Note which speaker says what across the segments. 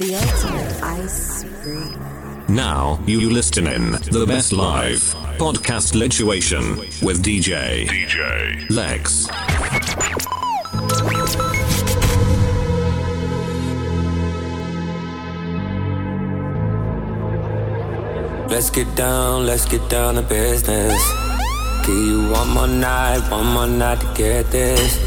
Speaker 1: The ultimate ice cream.
Speaker 2: Now you listen in the best live podcast lituation with DJ DJ Lex.
Speaker 3: Let's get down, let's get down to business. Give you one more night, one more night to get this.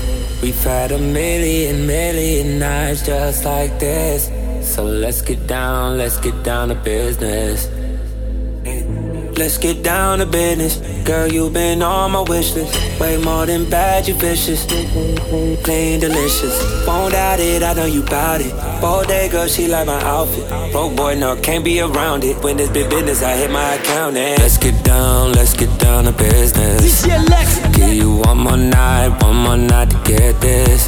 Speaker 3: We've had a million, million nights just like this. So let's get down, let's get down to business. Let's get down to business. Girl, you've been on my wish list. Way more than bad, you vicious. Clean, delicious. Won't doubt it, I know you bout it. Bodega, girl, she like my outfit. Broke boy, no, can't be around it. When it's big business, I hit my account and let's get down, let's get down to business. Give you one more night, one more night to get this.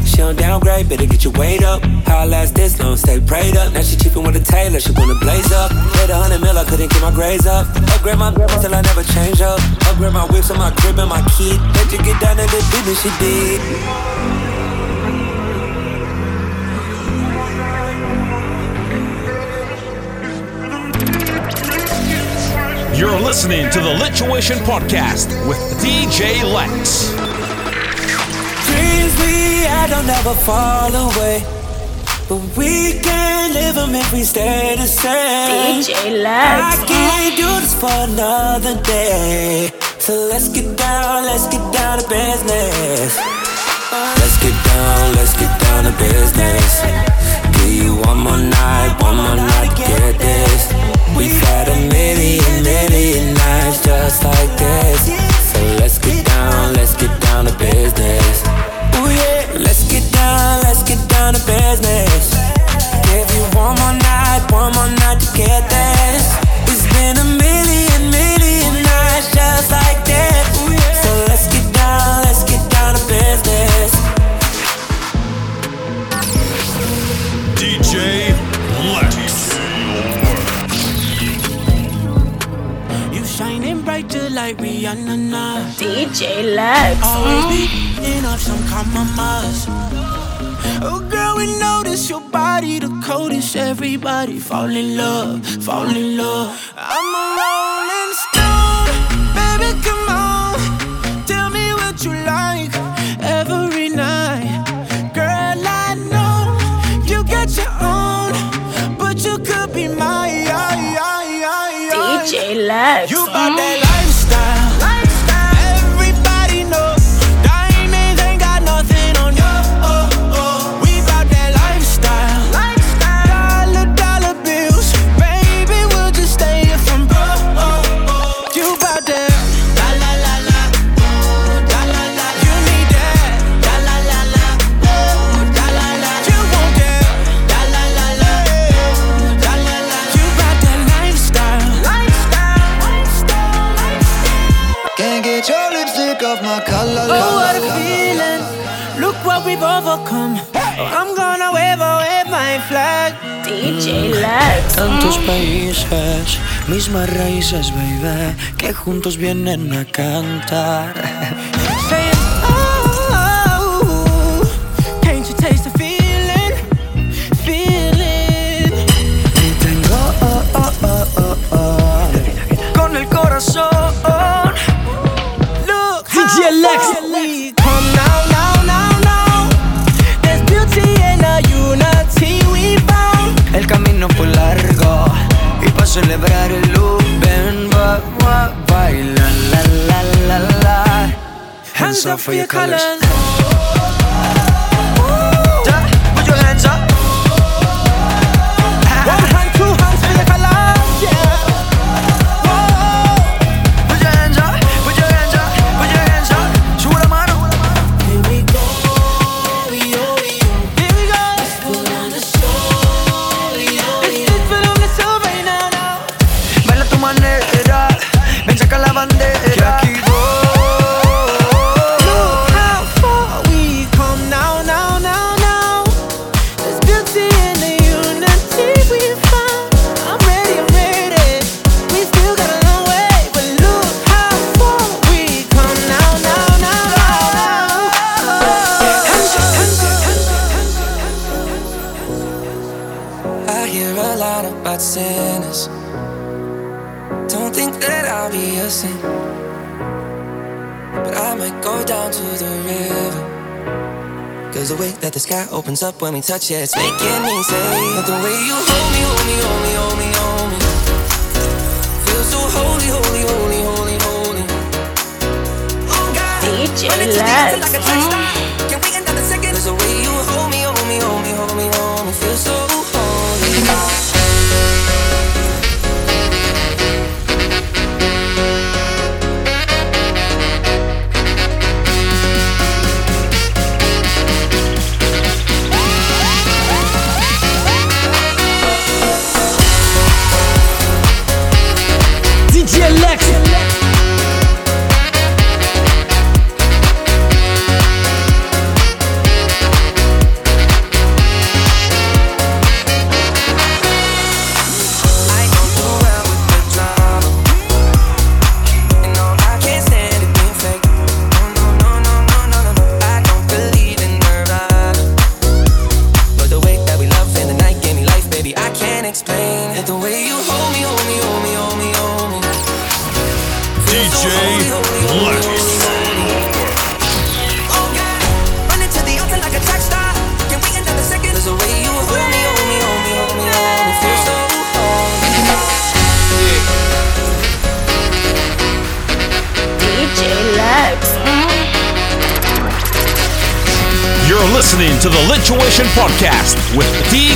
Speaker 3: Don't downgrade, better get your weight up. How I last this long, stay prayed up. Now she cheapin' with a tailor, she wanna blaze up. Paid a hundred mil, I couldn't get my grades up. Upgrade my till I never change up. Upgrade my whips and my crib and my key. Let you get down to the business she did.
Speaker 4: You're listening to the Lituation Podcast with DJ Lex.
Speaker 3: Dreams we had don't never fall away. But we can live them if we stay the same.
Speaker 5: DJ
Speaker 3: I can't do this for another day. So let's get down, let's get down to business. Let's get down, let's get down to business. Give you one more night, one more night to get this. We've had a million, million nights just like this. So let's get down, let's get down to business. Down to business. Give you one more night, one more night to get this. It's been a million, million nights just like this. So let's get down, let's get down to business.
Speaker 4: DJ Lex.
Speaker 6: You shining bright just like Rihanna now.
Speaker 5: DJ Lex.
Speaker 6: Always mm. beating up some compromise. Oh girl, we notice your body the coldest. Everybody fall in love, fall in love. I'm a
Speaker 7: Tantos países, mismas raíces, baby, que juntos vienen a cantar.
Speaker 6: Saying, oh, can't you taste the feeling? Feeling.
Speaker 7: Y tengo oh, oh, oh, oh, oh, con el corazón.
Speaker 6: Look, how for your colors.
Speaker 7: Yeah,
Speaker 8: touch it. It's making me say the way you hold me, hold me, hold me, hold me.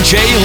Speaker 8: J.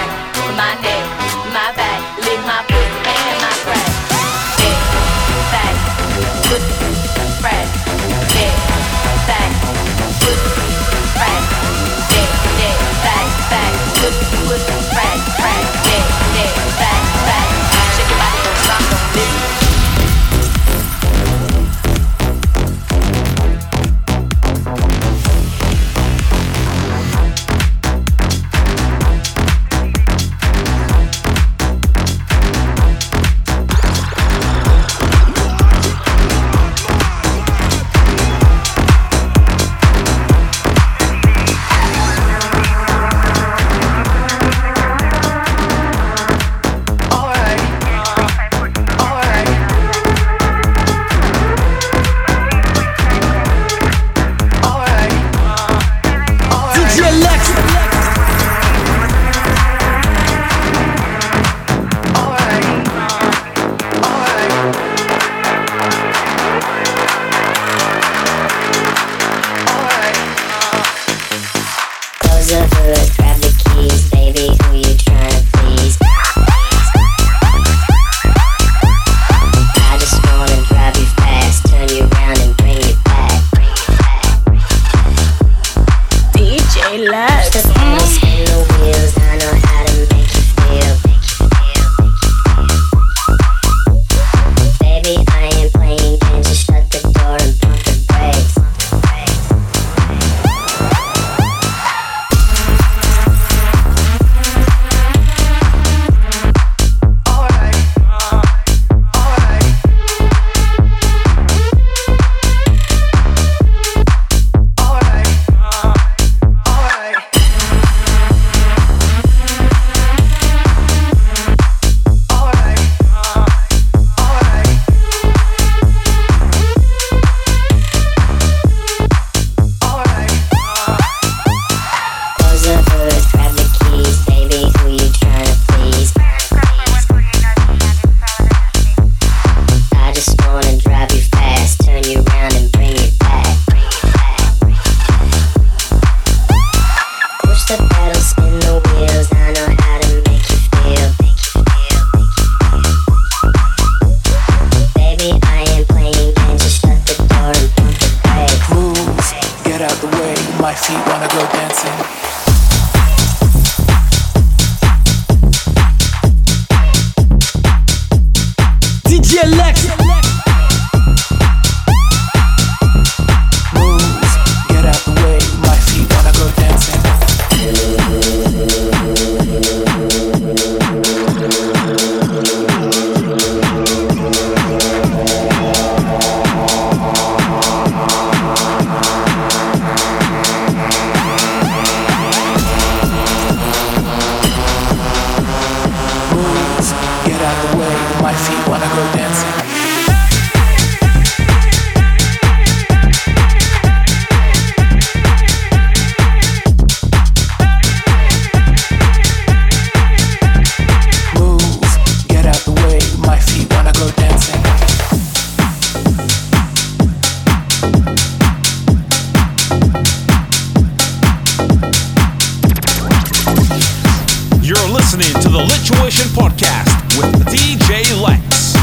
Speaker 4: Lituation Podcast with DJ Lex.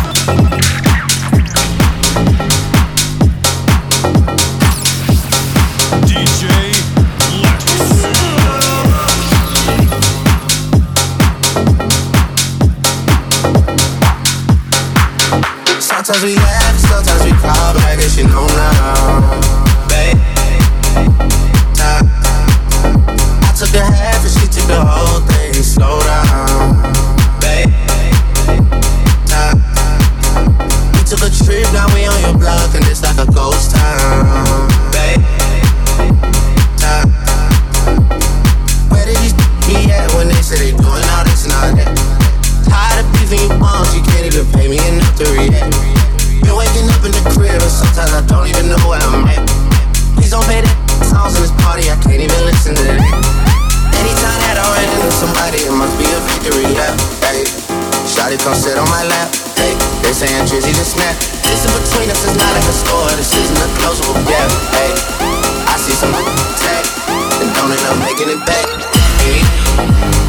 Speaker 4: DJ Lex.
Speaker 9: Sometimes we laugh, sometimes we cry, but I guess you know now, 3 a.m. Been waking up in the crib, and sometimes I don't even know where I'm at. Please don't pay that songs in this party, I can't even listen to that. Anytime that I run into somebody, it must be a victory lap. Hey, Shotty come sit on my lap. Hey, they saying Drizzy to snap. This in between us is not like a store, this isn't a closable gap. Hey, I see some tag, and don't end up making it back. Hey.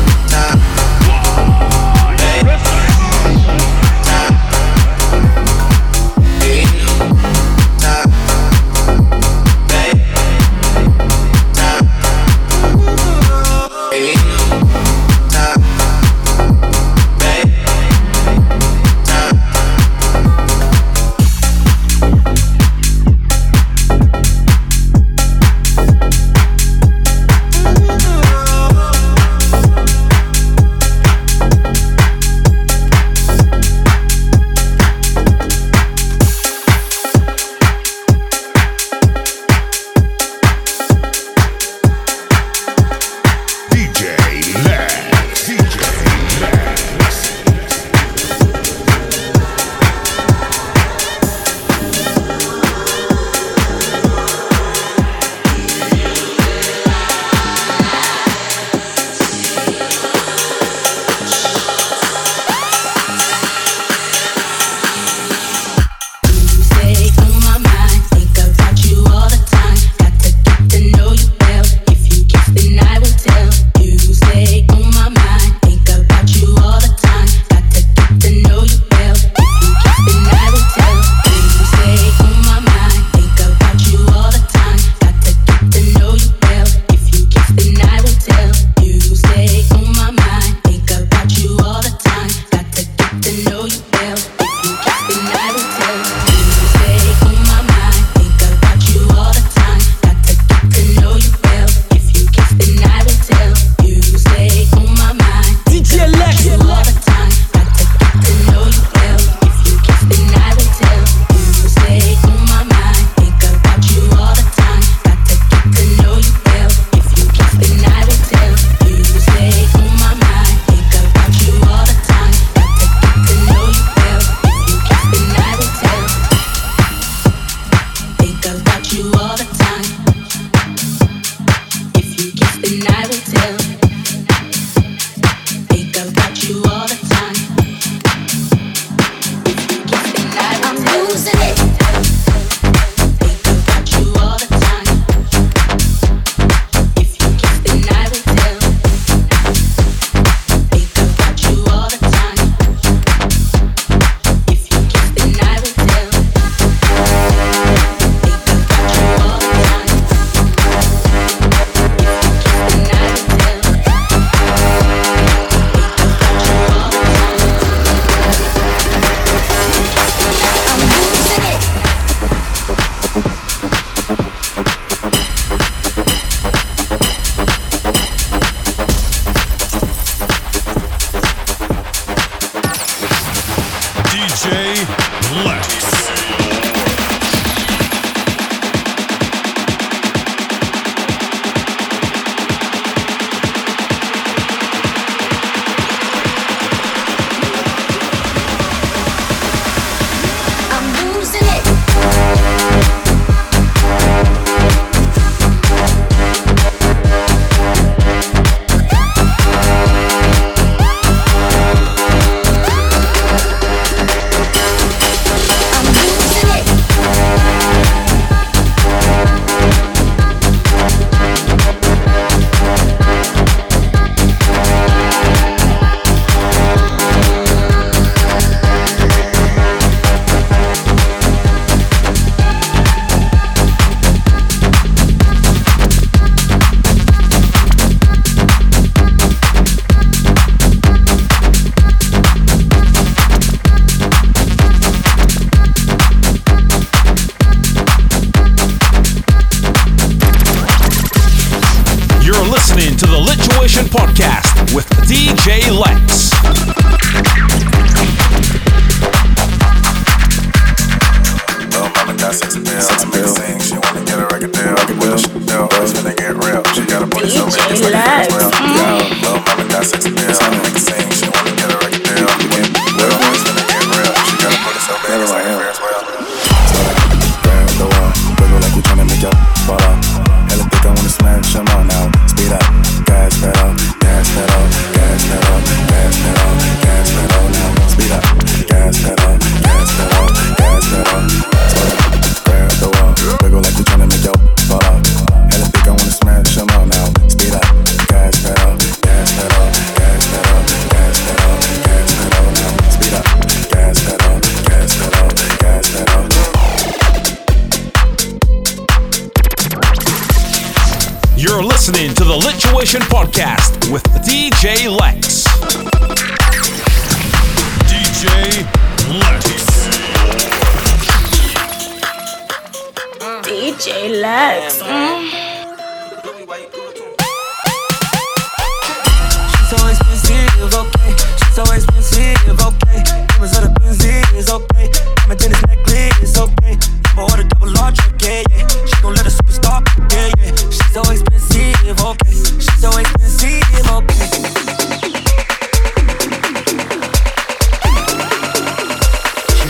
Speaker 4: listening to the Lituation Podcast with DJ Lex. DJ Lex.
Speaker 5: DJ Lex.
Speaker 10: She's always so expensive, okay. She's always so expensive, okay. Diamonds on the Benzies, okay. Diamond tennis necklace, okay. Number order double large, okay, yeah. She gon' let a superstar, yeah, yeah. She's always. expensive. She's so expensive.
Speaker 11: She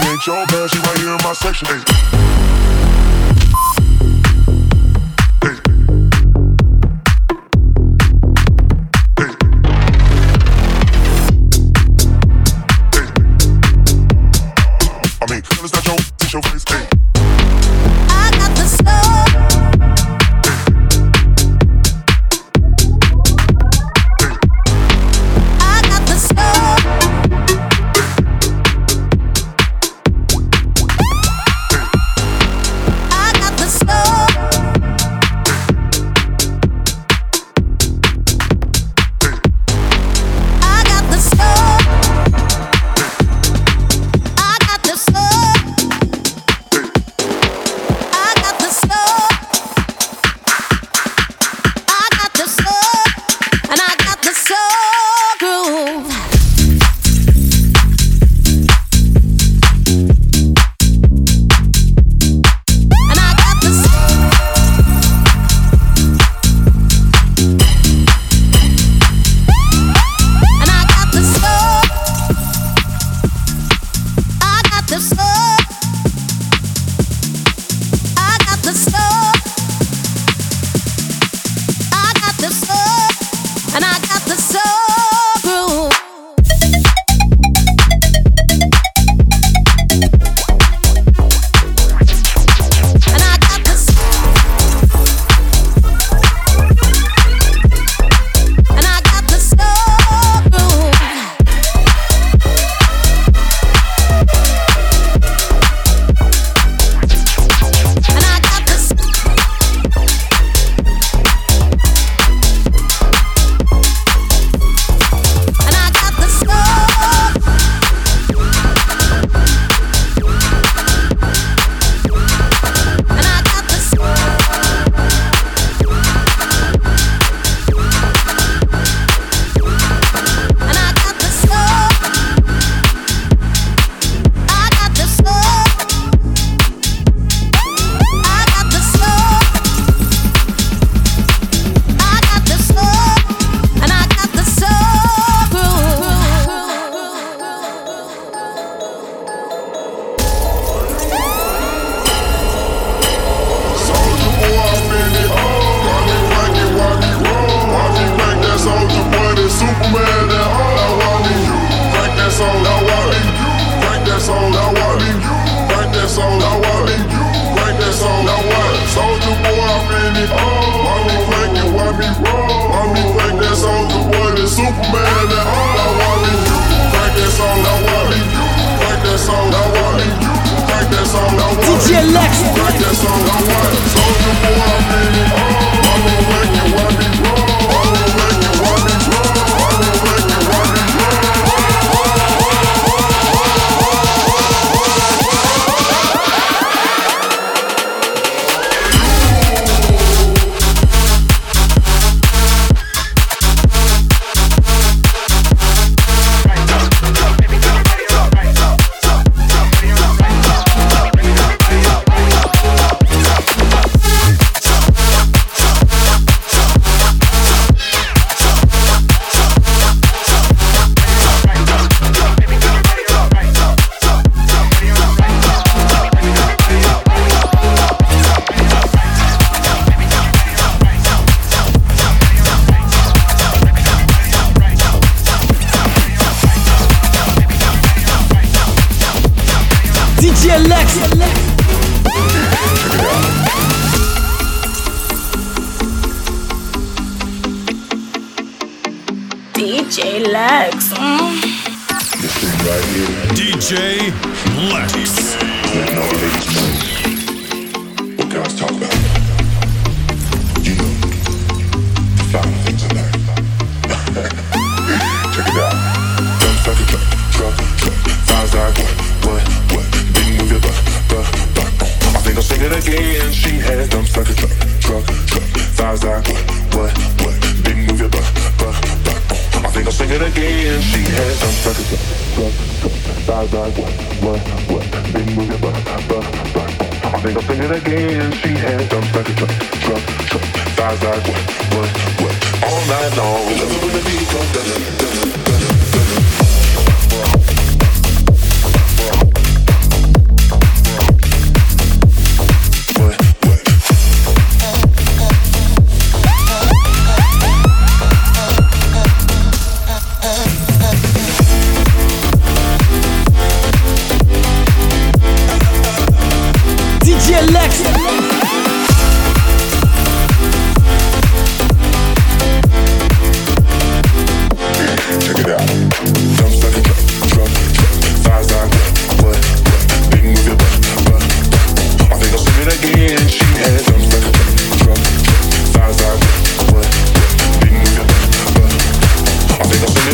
Speaker 11: ain't your man, she right here in my section,
Speaker 12: baby.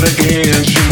Speaker 12: Again.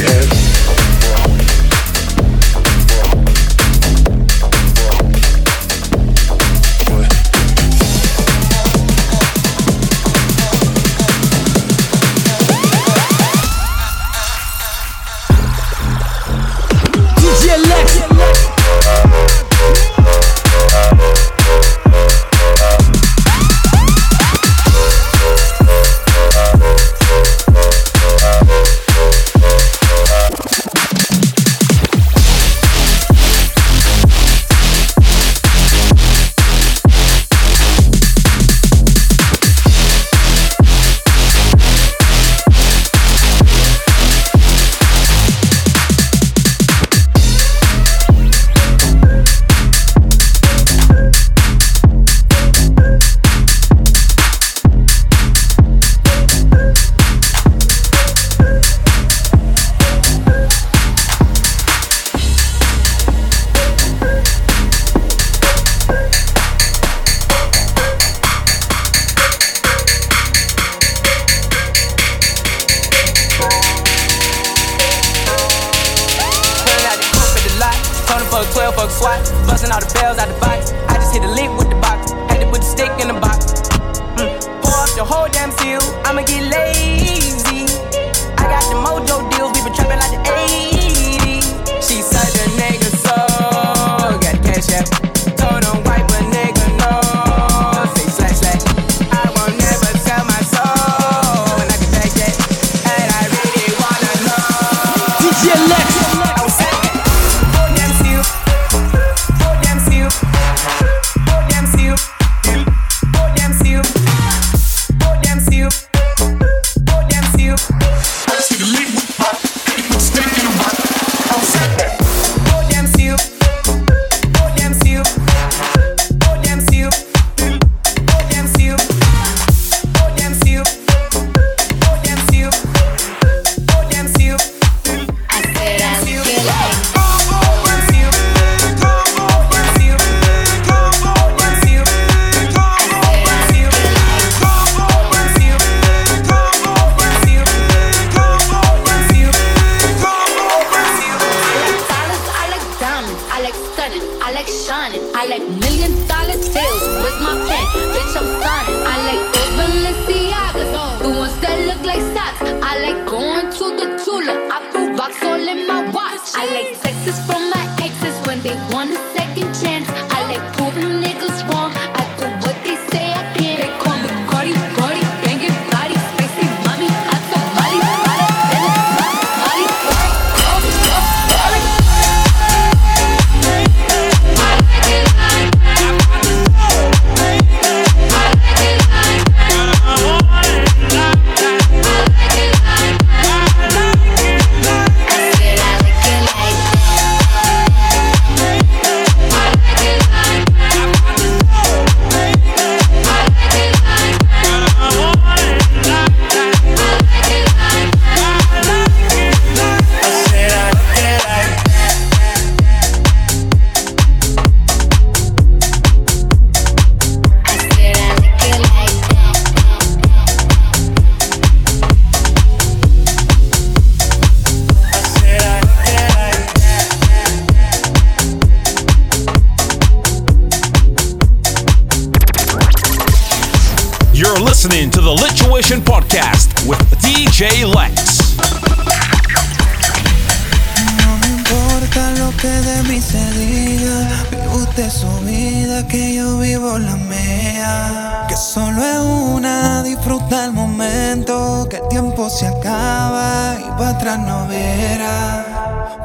Speaker 13: no.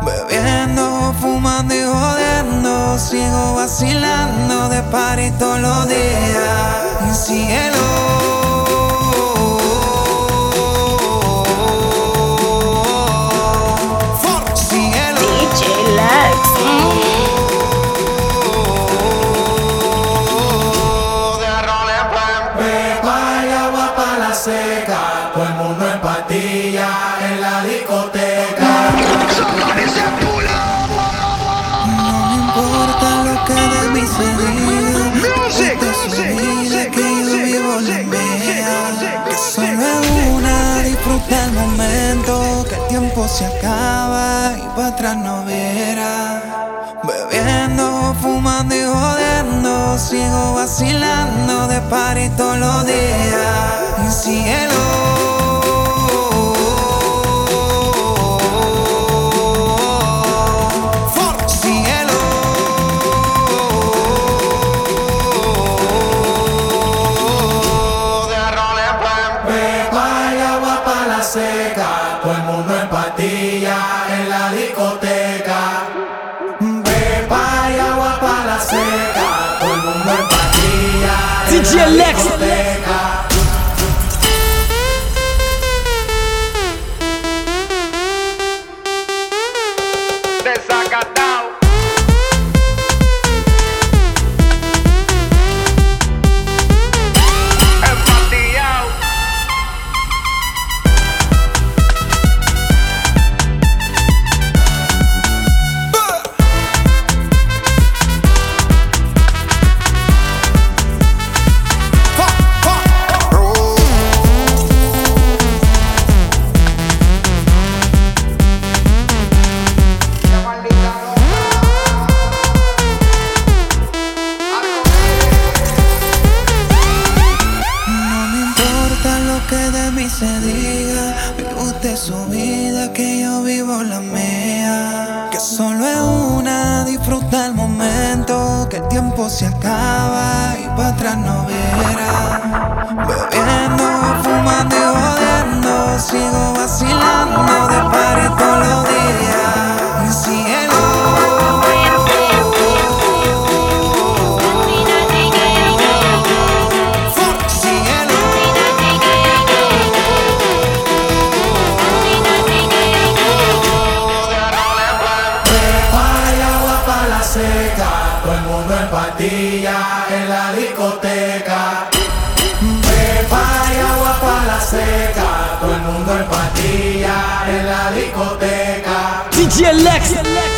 Speaker 14: Bebiendo, fumando y jodiendo, sigo vacilando de par y todos los días. Mi cielo. Relax. Se acaba y para atrás no verá. Bebiendo, fumando y jodiendo. Sigo vacilando de party todos los días. Cielo.
Speaker 15: DJ Lex.
Speaker 14: Que de mí se diga. Vive usted su vida, que yo vivo la mía. Que solo es una, disfruta el momento. Que el tiempo se acaba y para atrás no verá. Bebiendo, fumando y jodiendo. Sigo vacilando de party
Speaker 9: en la discoteca. Pepa y agua para la seca, todo el mundo en patilla en la discoteca.
Speaker 15: DJ Lex.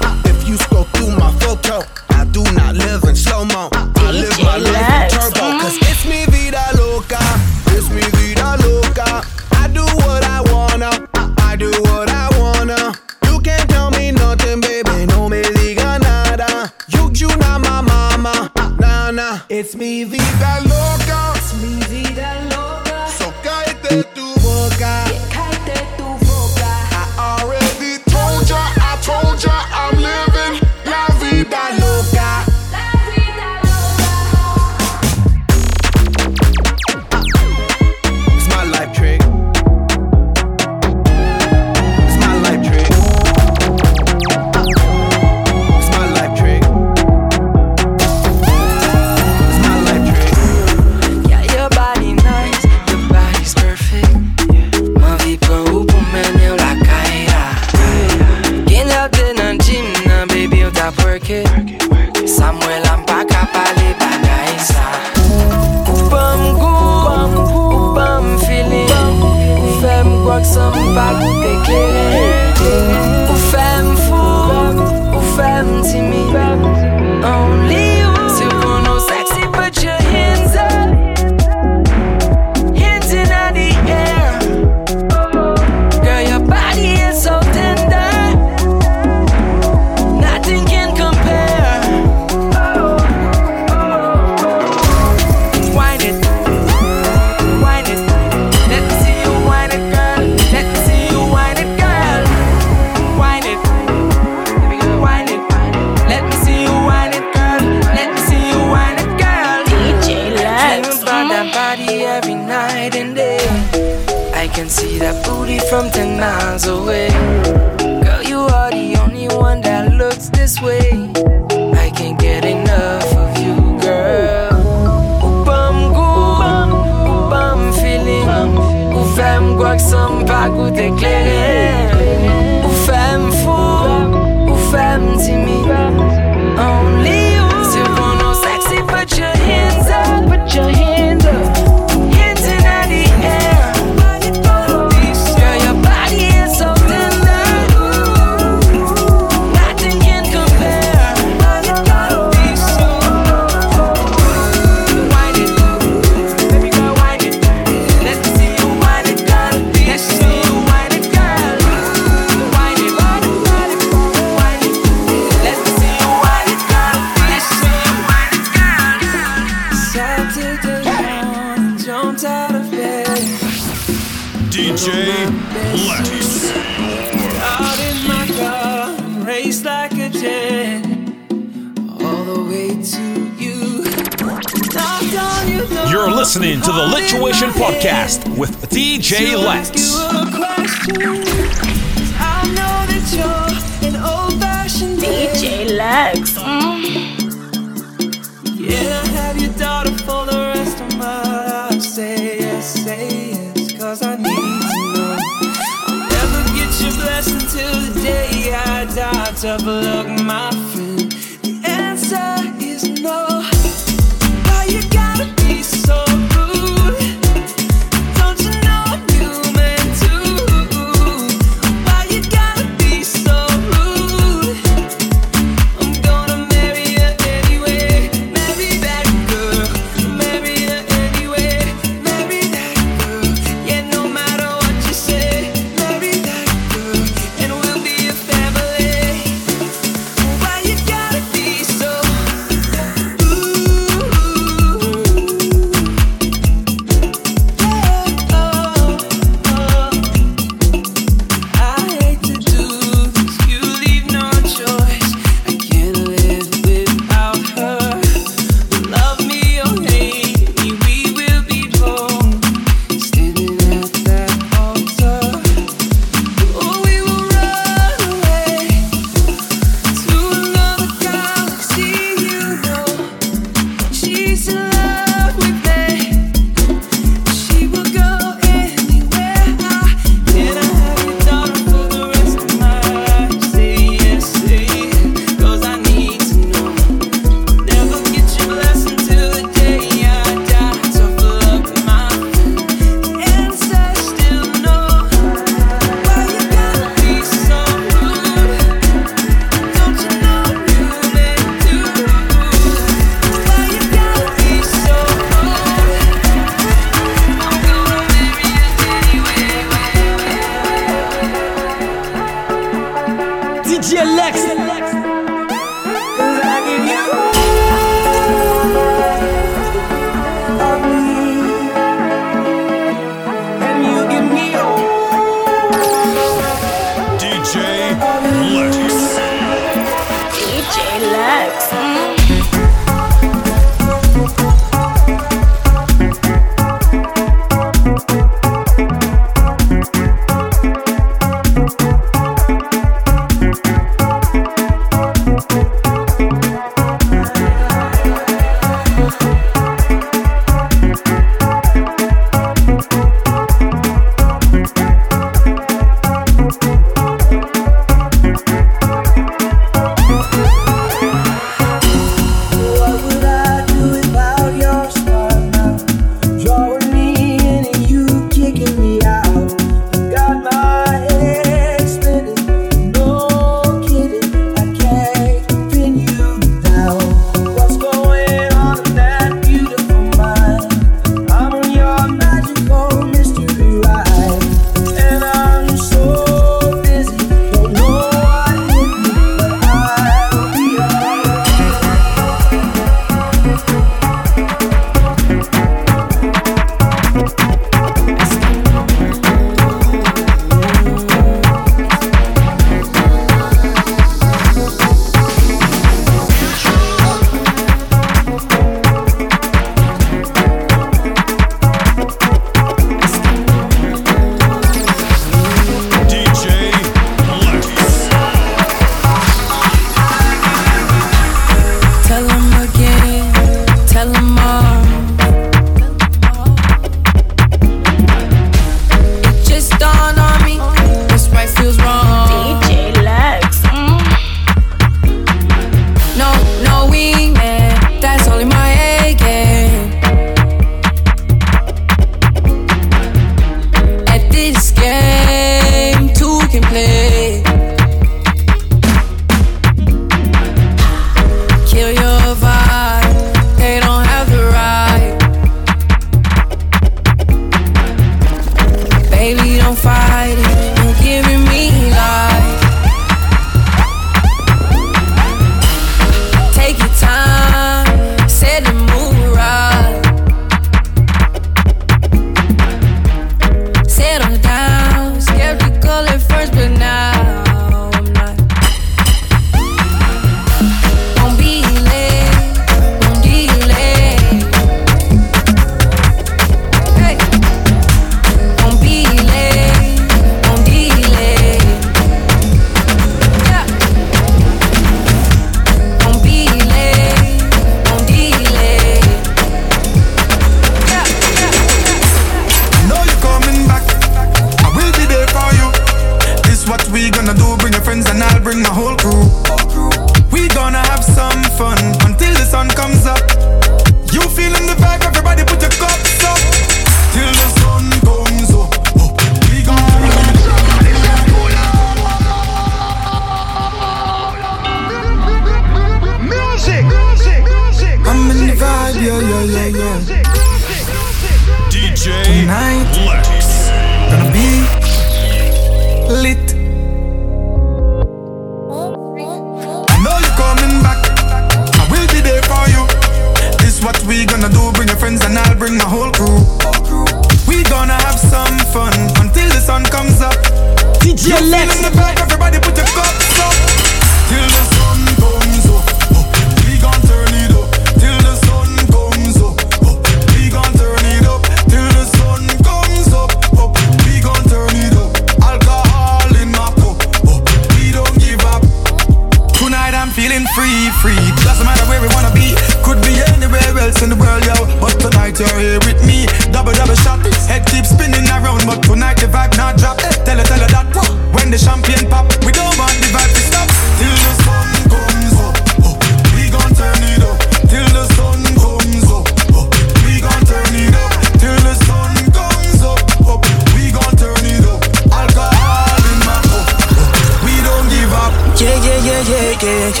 Speaker 16: it.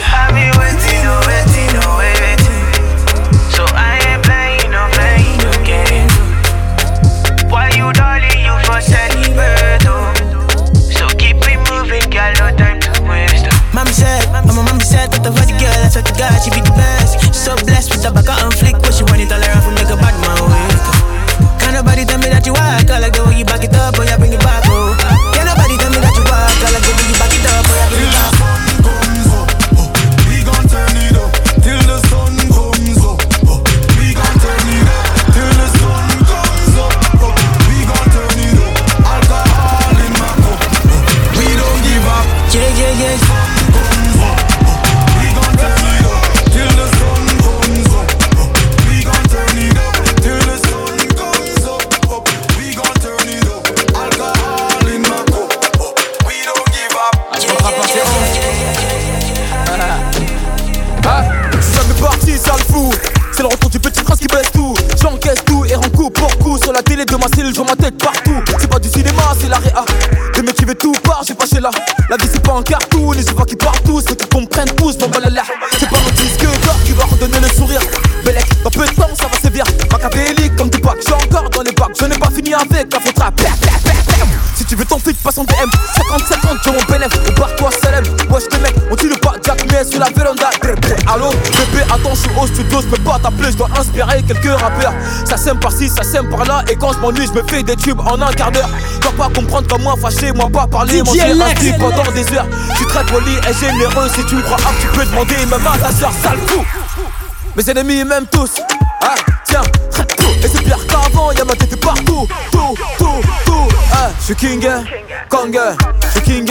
Speaker 17: I be waiting, waiting, waiting, so I ain't playing no playing no games. Why you, darling, you frustrated? So keep it moving, girl, no time to waste.
Speaker 18: Mama said, "My mama said, the girl, that's what she be the best. So blessed with back flick, but she want it all around make. Can nobody tell me that you act, like the way you back it up, boy, I bring it back.
Speaker 19: je dois inspirer quelques rappeurs. Ça sème par-ci, ça sème par-là, et quand je m'ennuie, je me fais des tubes en un quart d'heure. Dois pas comprendre comme moi, fâché, moi pas parler, manger un pendant des heures. Je suis très poli et généreux, si tu me crois, tu peux demander même à ta soeur, sale fou. Mes ennemis, même tous. Ah, tiens, et c'est pire qu'avant, y'a ma tête partout. Tout, tout, tout. Ah, je suis king, hein. kang, hein. je suis king.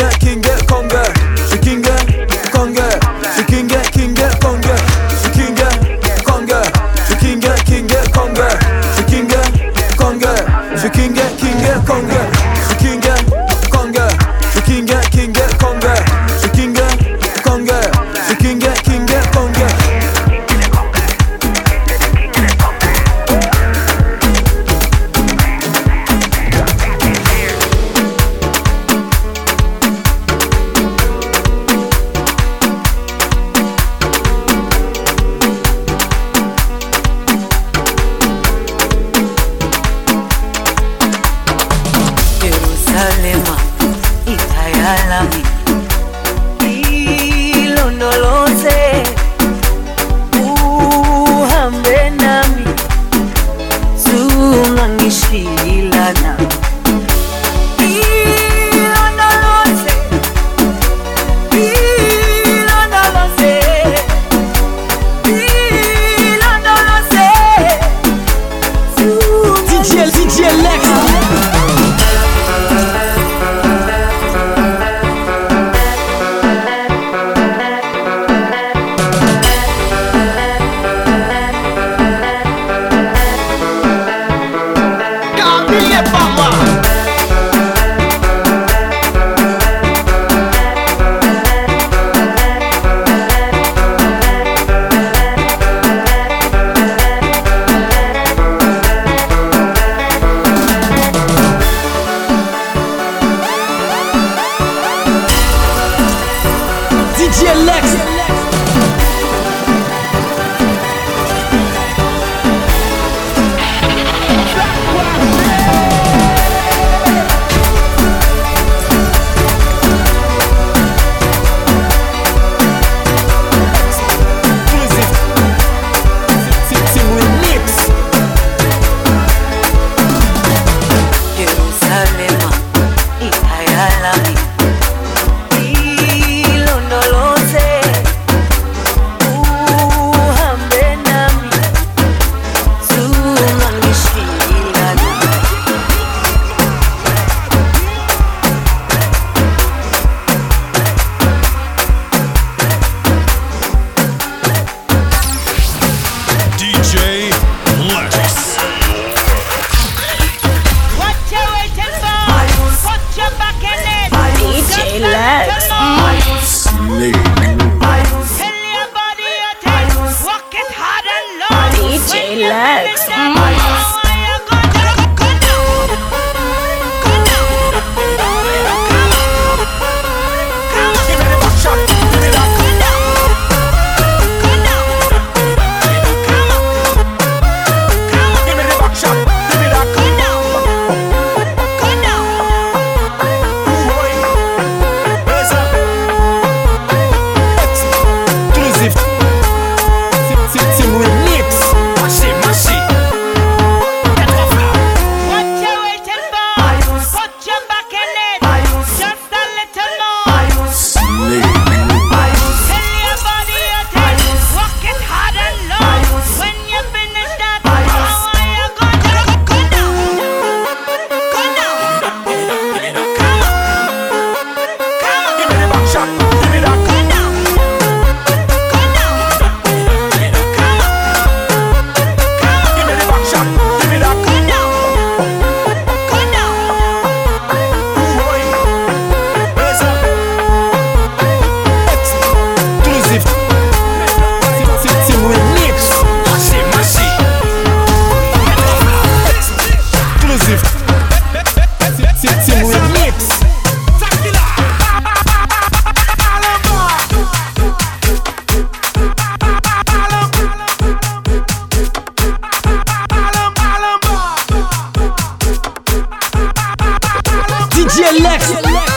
Speaker 15: DJ Lex.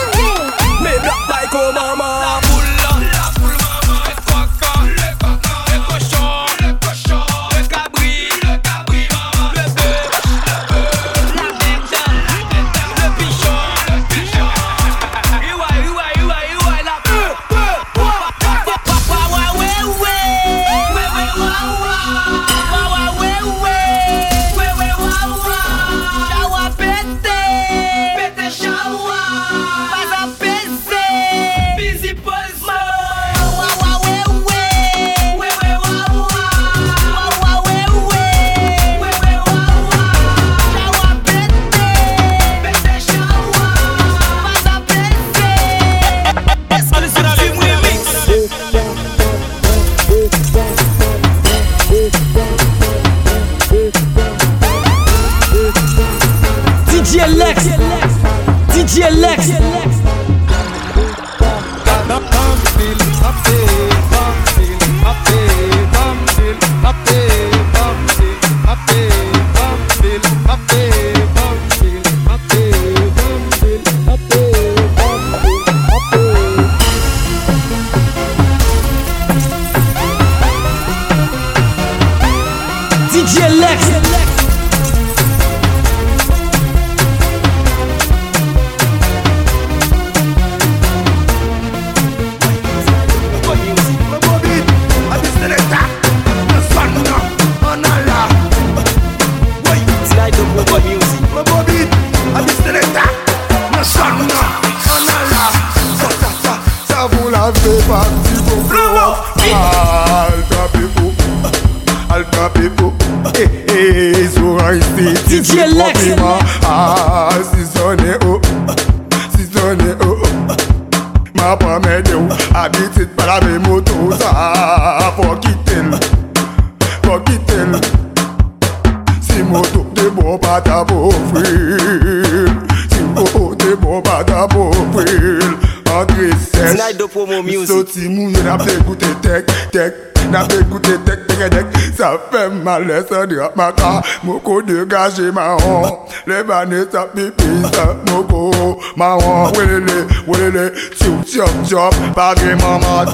Speaker 15: bada
Speaker 20: bovril. Si mwote bon
Speaker 21: bada bovril. Andre sech
Speaker 20: Soti mouye na ple goute tek, tek. Na pe koute tek teke dek Sa fe male se drap maka. Moko degaje ma an Le bane sa pipi sa moko Ma an Welele, welele Choup, choup, choup Bagre mamat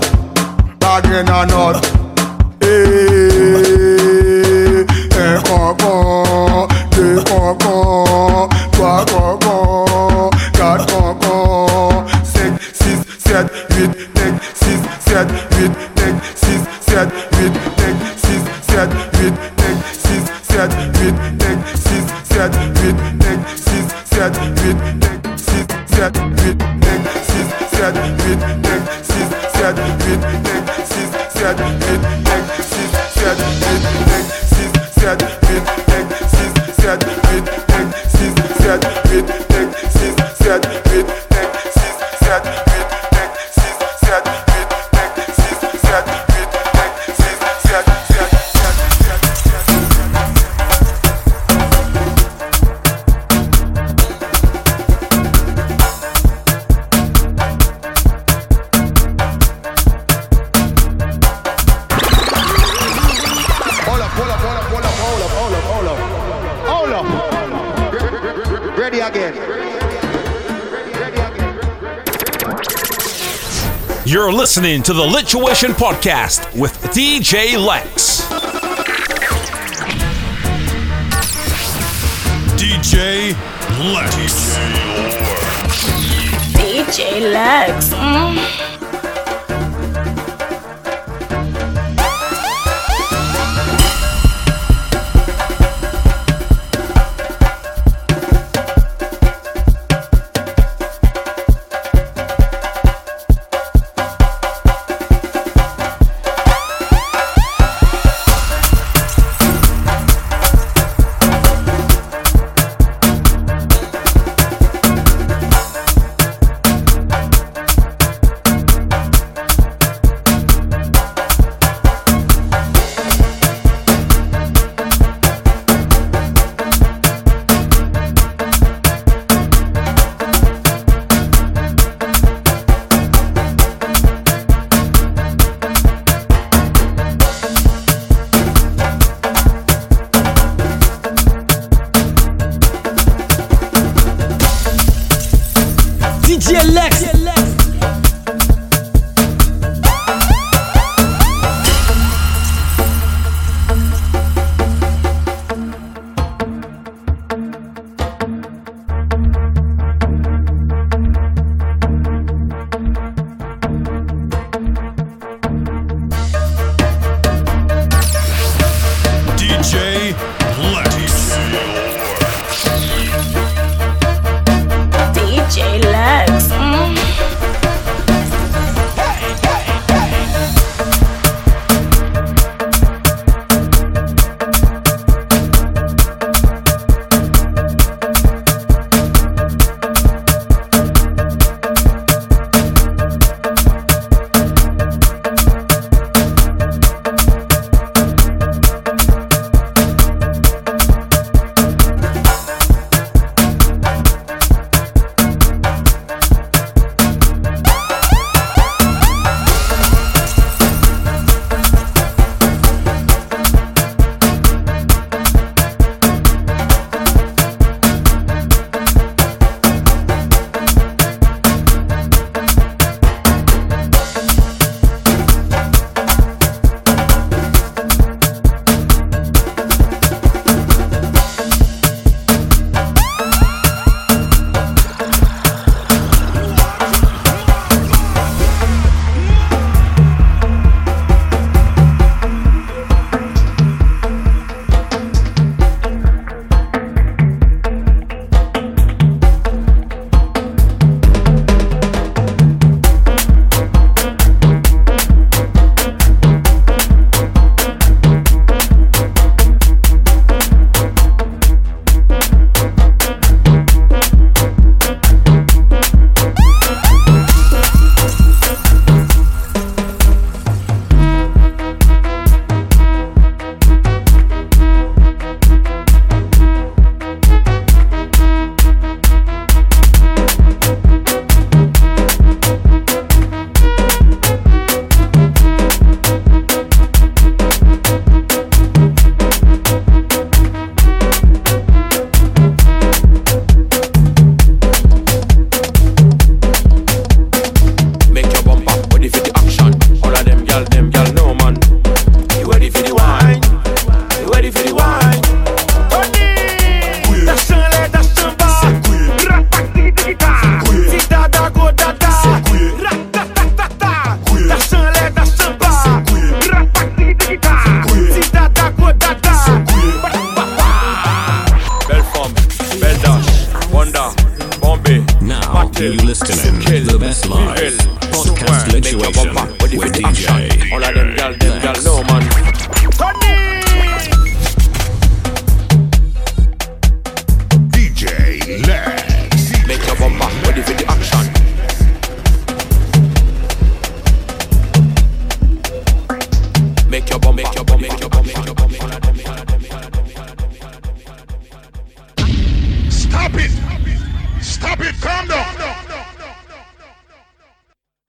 Speaker 20: Bagre nanot.
Speaker 18: Eee said, it,
Speaker 4: You're listening to the Lituation Podcast with DJ Lex.
Speaker 22: DJ Lex.
Speaker 5: DJ Lex. Mm.